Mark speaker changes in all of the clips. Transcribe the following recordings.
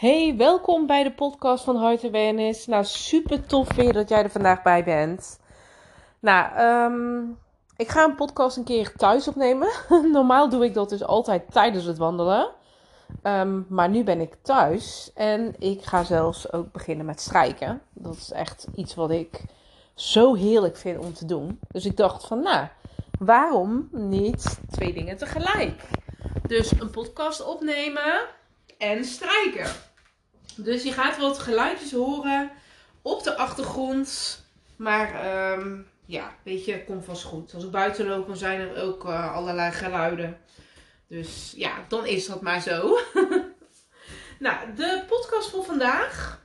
Speaker 1: Hey, welkom bij de podcast van Heart Awareness. Nou, super tof weer dat jij er vandaag bij bent. Nou, ehm, ik ga een podcast een keer thuis opnemen. Normaal doe ik dat dus altijd tijdens het wandelen. Ehm, maar nu ben ik thuis en ik ga zelfs ook beginnen met strijken. Dat is echt iets wat ik zo heerlijk vind om te doen. Dus ik dacht van, nou, waarom niet twee dingen tegelijk? Dus een podcast opnemen en strijken. Dus je gaat wat geluidjes horen op de achtergrond. Maar um, ja, weet je, komt vast goed. Als ik buiten loop, dan zijn er ook uh, allerlei geluiden. Dus ja, dan is dat maar zo. nou, de podcast voor vandaag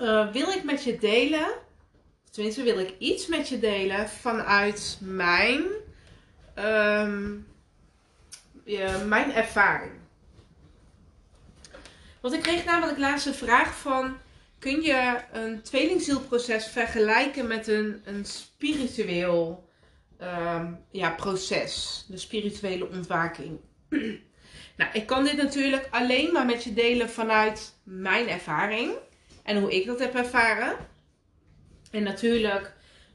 Speaker 1: uh, wil ik met je delen. Tenminste, wil ik iets met je delen vanuit mijn, um, mijn ervaring. Want ik kreeg namelijk laatst een vraag van... Kun je een tweelingzielproces vergelijken met een, een spiritueel um, ja, proces? De spirituele ontwaking. nou, ik kan dit natuurlijk alleen maar met je delen vanuit mijn ervaring. En hoe ik dat heb ervaren. En natuurlijk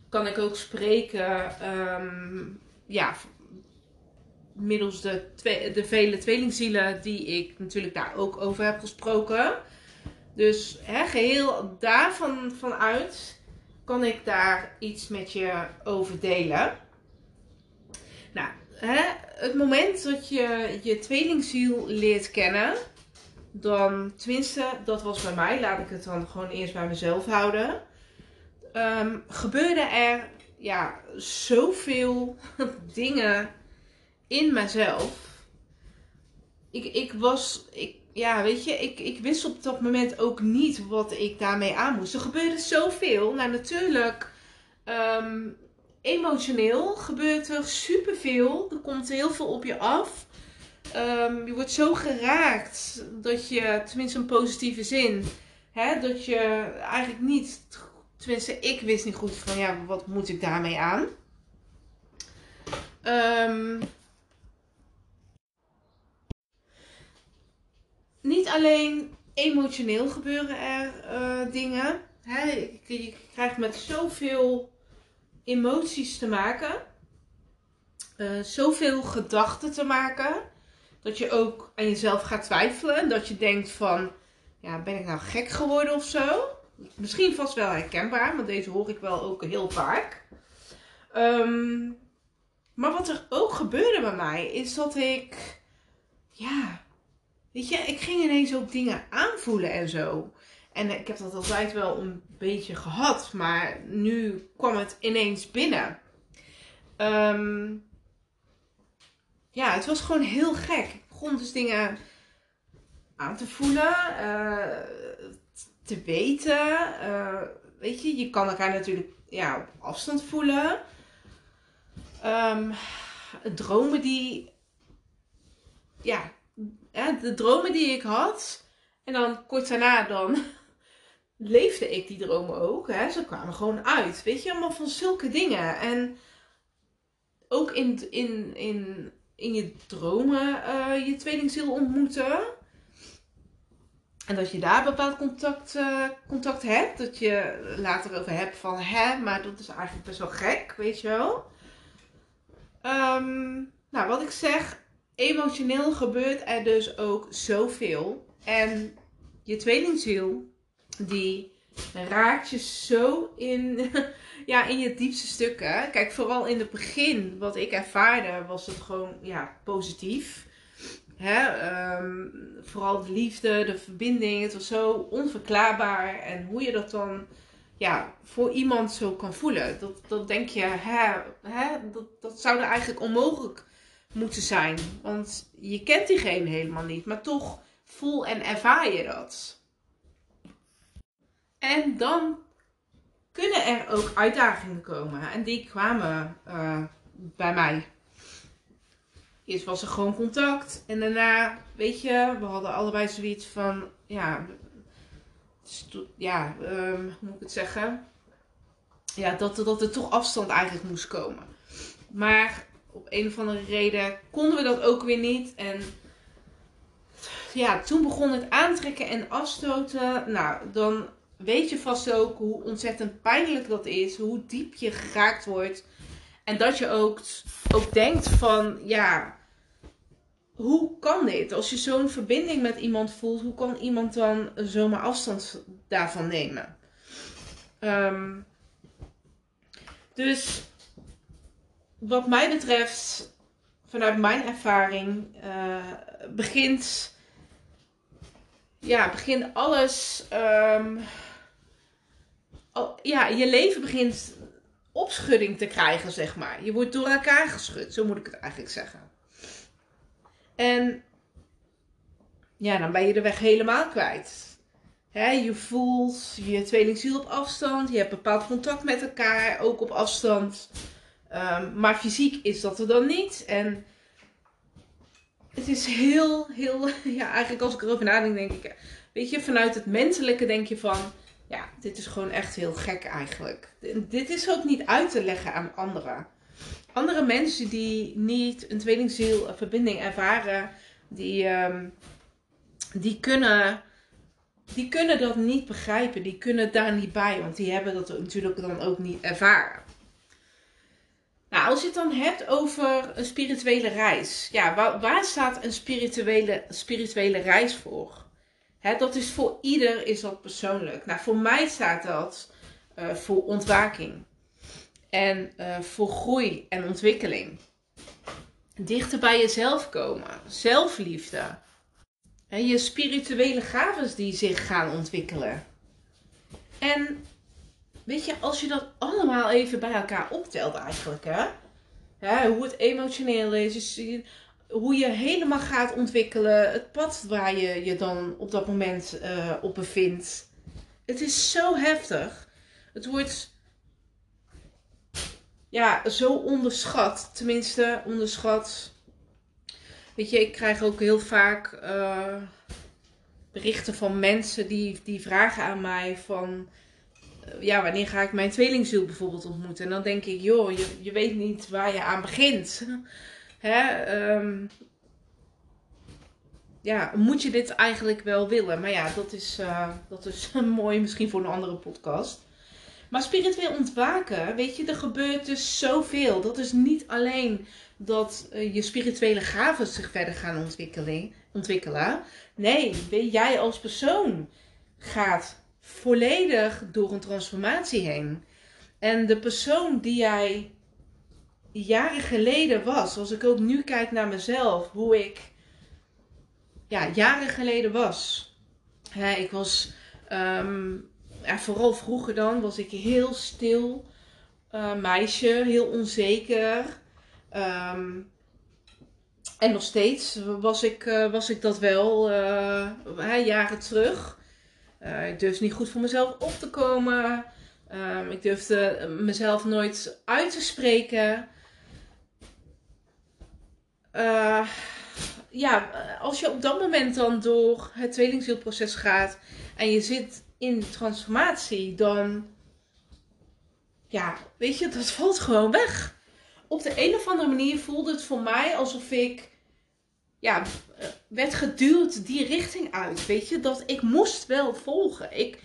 Speaker 1: kan ik ook spreken um, ja, middels de, de vele tweelingzielen die ik natuurlijk daar ook over heb gesproken. Dus hè, geheel daarvan vanuit kan ik daar iets met je over delen. Nou, hè, het moment dat je je tweelingziel leert kennen, dan, tenminste, dat was bij mij, laat ik het dan gewoon eerst bij mezelf houden. Um, gebeurde er ja, zoveel dingen in mezelf. Ik, ik was, ik, ja, weet je, ik, ik wist op dat moment ook niet wat ik daarmee aan moest. Er gebeurde zoveel. Nou, natuurlijk, um, emotioneel gebeurt er superveel. Er komt heel veel op je af. Um, je wordt zo geraakt dat je, tenminste een positieve zin, hè, dat je eigenlijk niet, tenminste ik wist niet goed van ja, wat moet ik daarmee aan. Um, niet alleen emotioneel gebeuren er uh, dingen. Hè? Je, krijgt met zoveel emoties te maken. Uh, zoveel gedachten te maken. Dat je ook aan jezelf gaat twijfelen. Dat je denkt van, ja, ben ik nou gek geworden of zo? Misschien vast wel herkenbaar, want deze hoor ik wel ook heel vaak. Um, maar wat er ook gebeurde bij mij, is dat ik, ja, Weet je, ik ging ineens ook dingen aanvoelen en zo. En ik heb dat altijd wel een beetje gehad, maar nu kwam het ineens binnen. Um, ja, het was gewoon heel gek. Ik begon dus dingen aan te voelen, uh, te weten. Uh, weet je, je kan elkaar natuurlijk ja, op afstand voelen. Um, dromen die ja, de dromen die ik had. En dan kort daarna dan leefde ik die dromen ook. Hè. Ze kwamen gewoon uit. Weet je, allemaal van zulke dingen. En ook in, in, in, in je dromen uh, je tweelingziel ontmoeten. En dat je daar bepaald contact, uh, contact hebt. Dat je later over hebt van hè, maar dat is eigenlijk best wel gek, weet je wel. Um, nou, wat ik zeg, emotioneel gebeurt er dus ook zoveel. En je tweelingziel, die raakt je zo in, ja, in je diepste stukken. Kijk, vooral in het begin, wat ik ervaarde, was het gewoon ja, positief. Hè? Um, vooral de liefde, de verbinding, het was zo onverklaarbaar. En hoe je dat dan ja, voor iemand zo kan voelen. Dat, dat denk je, hè, hè, dat, dat zou er eigenlijk onmogelijk moeten zijn. Want je kent diegene helemaal niet, maar toch voel en ervaar je dat. En dan kunnen er ook uitdagingen komen. En die kwamen uh, bij mij. Eerst was er gewoon contact. En daarna, weet je, we hadden allebei zoiets van, ja, ja, um, hoe moet ik het zeggen? Ja, dat, dat er toch afstand eigenlijk moest komen. Maar op een of andere reden konden we dat ook weer niet. En ja, toen begon het aantrekken en afstoten. Nou, dan weet je vast ook hoe ontzettend pijnlijk dat is. Hoe diep je geraakt wordt. En dat je ook, ook denkt van, ja, hoe kan dit? Als je zo'n verbinding met iemand voelt, hoe kan iemand dan zomaar afstand daarvan nemen? Ehm, dus wat mij betreft, vanuit mijn ervaring, uh, begint, ja, begint alles, um, ja, je leven begint opschudding te krijgen, zeg maar. Je wordt door elkaar geschud, zo moet ik het eigenlijk zeggen. En ja, dan ben je de weg helemaal kwijt. je voelt je tweelingziel op afstand. Je hebt bepaald contact met elkaar, ook op afstand. Um, maar fysiek is dat er dan niet. En het is heel, heel. Ja, eigenlijk als ik erover nadenk, denk ik. Weet je, vanuit het menselijke denk je van. Ja, dit is gewoon echt heel gek eigenlijk. Dit is ook niet uit te leggen aan anderen andere mensen die niet een tweelingziel verbinding ervaren, die, um, die, kunnen, die kunnen dat niet begrijpen. Die kunnen daar niet bij, want die hebben dat natuurlijk dan ook niet ervaren. Nou, als je het dan hebt over een spirituele reis. Ja, waar, waar staat een spirituele, spirituele reis voor? Hè, dat is voor ieder is dat persoonlijk. Nou, voor mij staat dat uh, voor ontwaking en uh, voor groei en ontwikkeling. Dichter bij jezelf komen, zelfliefde. En je spirituele gaven die zich gaan ontwikkelen. En weet je, als je dat allemaal even bij elkaar optelt eigenlijk, hè? hoe het emotioneel is, hoe je helemaal gaat ontwikkelen, het pad waar je je dan op dat moment uh, op bevindt. Het is zo heftig. Het wordt ja, zo onderschat. Tenminste, onderschat. Weet je, ik krijg ook heel vaak uh, berichten van mensen die, die vragen aan mij van... Ja, wanneer ga ik mijn tweelingziel bijvoorbeeld ontmoeten? En dan denk ik, joh, je, je weet niet waar je aan begint. Hè? Um, ja, moet je dit eigenlijk wel willen? Maar ja, dat is, uh, dat is mooi misschien voor een andere podcast. Maar spiritueel ontwaken, weet je, er gebeurt dus zoveel. Dat is niet alleen dat uh, je spirituele gaven zich verder gaan ontwikkelen. ontwikkelen. Nee, jij als persoon gaat volledig door een transformatie heen. En de persoon die jij jaren geleden was, als ik ook nu kijk naar mezelf, hoe ik ja, jaren geleden was. Ik was um, ja, vooral vroeger dan was ik heel stil uh, meisje, heel onzeker. Um, en nog steeds was ik, uh, was ik dat wel uh, jaren terug. Ik durfde niet goed voor mezelf op te komen. Um, ik durfde mezelf nooit uit te spreken. ja, als je op dat moment dan door het tweelingzielproces gaat en je zit in transformatie, dan. Ja, weet je, dat valt gewoon weg. Op de een of andere manier voelde het voor mij alsof ik. Ja, werd geduwd die richting uit. Weet je, dat ik moest wel volgen. Ik,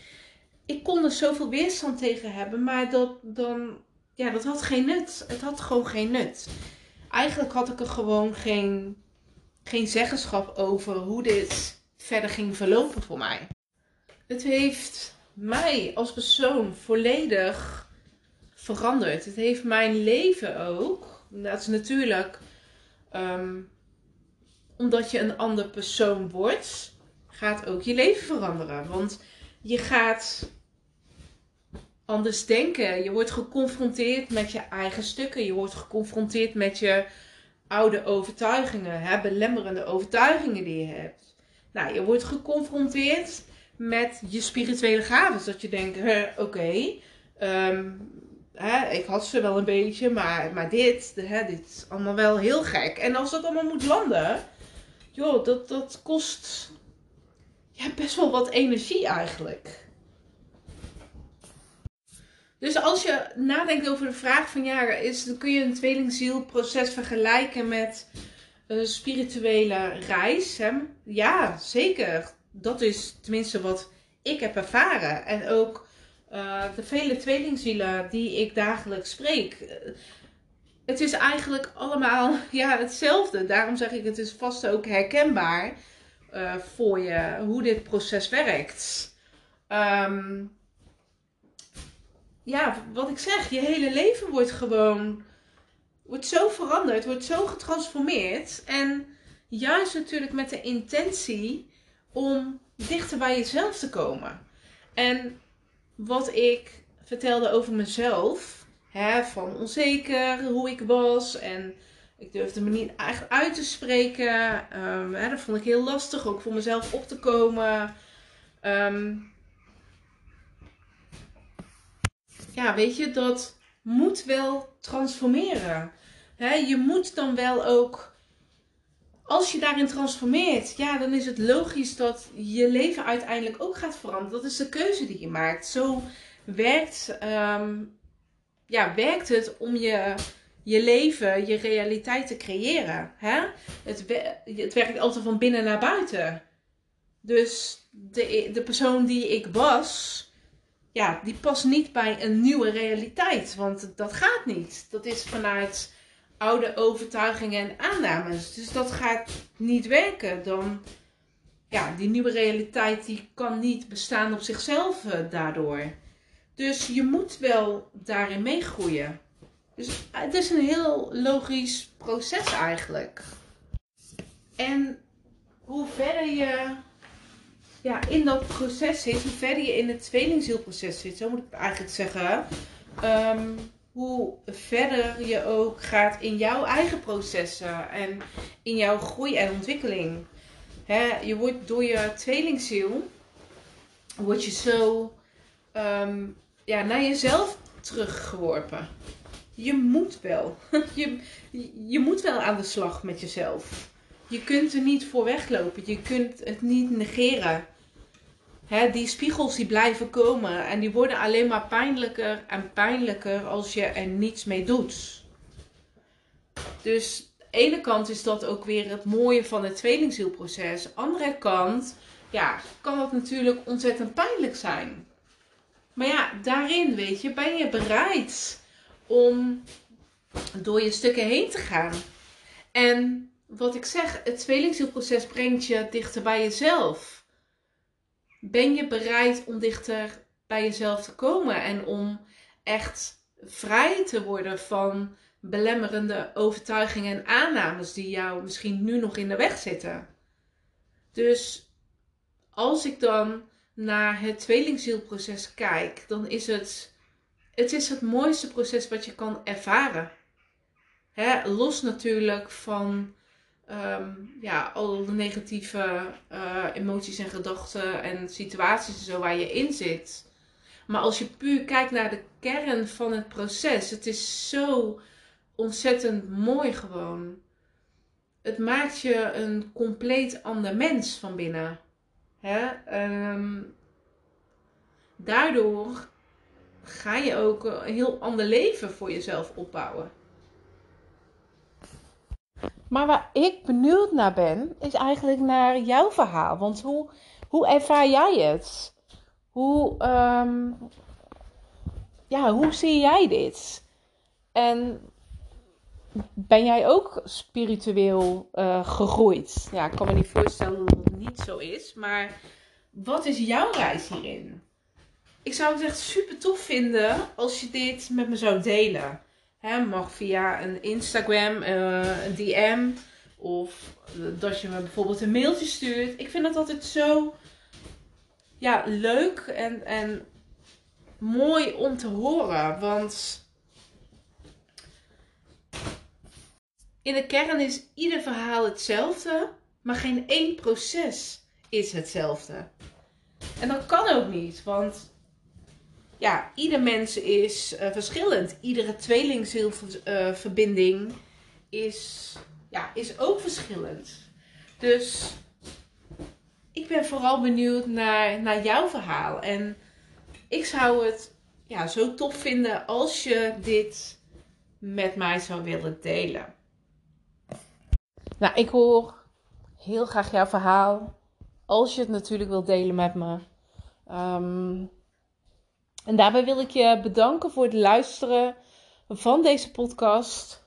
Speaker 1: ik kon er zoveel weerstand tegen hebben, maar dat dan. Ja, dat had geen nut. Het had gewoon geen nut. Eigenlijk had ik er gewoon geen, geen zeggenschap over hoe dit verder ging verlopen voor mij het heeft mij als persoon volledig veranderd. Het heeft mijn leven ook. Dat is natuurlijk um, omdat je een ander persoon wordt, gaat ook je leven veranderen. Want je gaat anders denken. Je wordt geconfronteerd met je eigen stukken. Je wordt geconfronteerd met je oude overtuigingen, hè, belemmerende overtuigingen die je hebt. Nou, je wordt geconfronteerd met je spirituele gaven. Dat je denkt, oké, ehm, ik had ze wel een beetje, maar, maar dit, hè, dit is allemaal wel heel gek. En als dat allemaal moet landen, joh, dat, dat kost best wel wat energie eigenlijk. Dus als je nadenkt over de vraag van ja, is, kun je een tweelingzielproces vergelijken met een spirituele reis. Hè? Ja, zeker. Dat is tenminste wat ik heb ervaren. En ook uh, de vele tweelingzielen die ik dagelijks spreek. Het is eigenlijk allemaal ja, hetzelfde. Daarom zeg ik, het is vast ook herkenbaar uh, voor je hoe dit proces werkt. Um, ja, wat ik zeg, je hele leven wordt gewoon wordt zo veranderd, wordt zo getransformeerd. En juist natuurlijk met de intentie om dichter bij jezelf te komen. En wat ik vertelde over mezelf, hè, van onzeker, hoe ik was en ik durfde me niet echt uit te spreken. Um, hè, dat vond ik heel lastig, ook voor mezelf op te komen. Um, ja, weet je, dat moet wel transformeren. He, je moet dan wel ook, als je daarin transformeert, ja, dan is het logisch dat je leven uiteindelijk ook gaat veranderen. Dat is de keuze die je maakt. Zo werkt, um, ja, werkt het om je, je leven, je realiteit te creëren. Hè? Het, het werkt altijd van binnen naar buiten. Dus de, de persoon die ik was, ja, die past niet bij een nieuwe realiteit. Want dat gaat niet. Dat is vanuit oude overtuigingen en aannames. Dus dat gaat niet werken. Dan, ja, die nieuwe realiteit die kan niet bestaan op zichzelf uh, daardoor. Dus je moet wel daarin meegroeien. Dus het is een heel logisch proces eigenlijk. En hoe verder je ja, in dat proces zit, hoe verder je in het tweelingzielproces zit, zo moet ik eigenlijk zeggen, ehm, hoe verder je ook gaat in jouw eigen processen en in jouw groei en ontwikkeling. je wordt door je tweelingziel, word je zo ehm, ja, naar jezelf teruggeworpen. Je moet wel. je, je moet wel aan de slag met jezelf. Je kunt er niet voor weglopen. Je kunt het niet negeren. Hè, die spiegels die blijven komen en die worden alleen maar pijnlijker en pijnlijker als je er niets mee doet. Dus de ene kant is dat ook weer het mooie van het tweelingzielproces. De andere kant, ja, kan dat natuurlijk ontzettend pijnlijk zijn. Maar ja, daarin, weet je, ben je bereid om door je stukken heen te gaan. En wat ik zeg, het tweelingzielproces brengt je dichter bij jezelf. Ben je bereid om dichter bij jezelf te komen en om echt vrij te worden van belemmerende overtuigingen en aannames die jou misschien nu nog in de weg zitten? Dus als ik dan naar het tweelingzielproces kijk, dan is het, het is het mooiste proces wat je kan ervaren. los natuurlijk van um, ja, al de negatieve uh, emoties en gedachten en situaties zo waar je in zit. Maar als je puur kijkt naar de kern van het proces, het is zo ontzettend mooi gewoon. Het maakt je een compleet ander mens van binnen. Hè? Um, daardoor ga je ook een heel ander leven voor jezelf opbouwen. Maar waar ik benieuwd naar ben, is eigenlijk naar jouw verhaal. Want hoe, hoe ervaar jij het? Hoe, um, ja, hoe zie jij dit? En ben jij ook spiritueel uh, gegroeid? Ja, ik kan me niet voorstellen dat het niet zo is. Maar wat is jouw reis hierin? Ik zou het echt super tof vinden als je dit met me zou delen. Mag via een Instagram, uh, een DM. Of dat je me bijvoorbeeld een mailtje stuurt. Ik vind dat altijd zo ja, leuk en, en mooi om te horen. Want in de kern is ieder verhaal hetzelfde. Maar geen één proces is hetzelfde. En dat kan ook niet. Want ja, ieder mens is uh, verschillend. Iedere tweelingzielverbinding is, ja, is ook verschillend. Dus ik ben vooral benieuwd naar, naar jouw verhaal. En ik zou het ja, zo tof vinden als je dit met mij zou willen delen. Nou, ik hoor heel graag jouw verhaal. Als je het natuurlijk wilt delen met me. Ehm, en daarbij wil ik je bedanken voor het luisteren van deze podcast.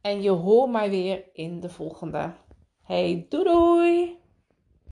Speaker 1: En je hoort mij weer in de volgende. Hey, doei doei!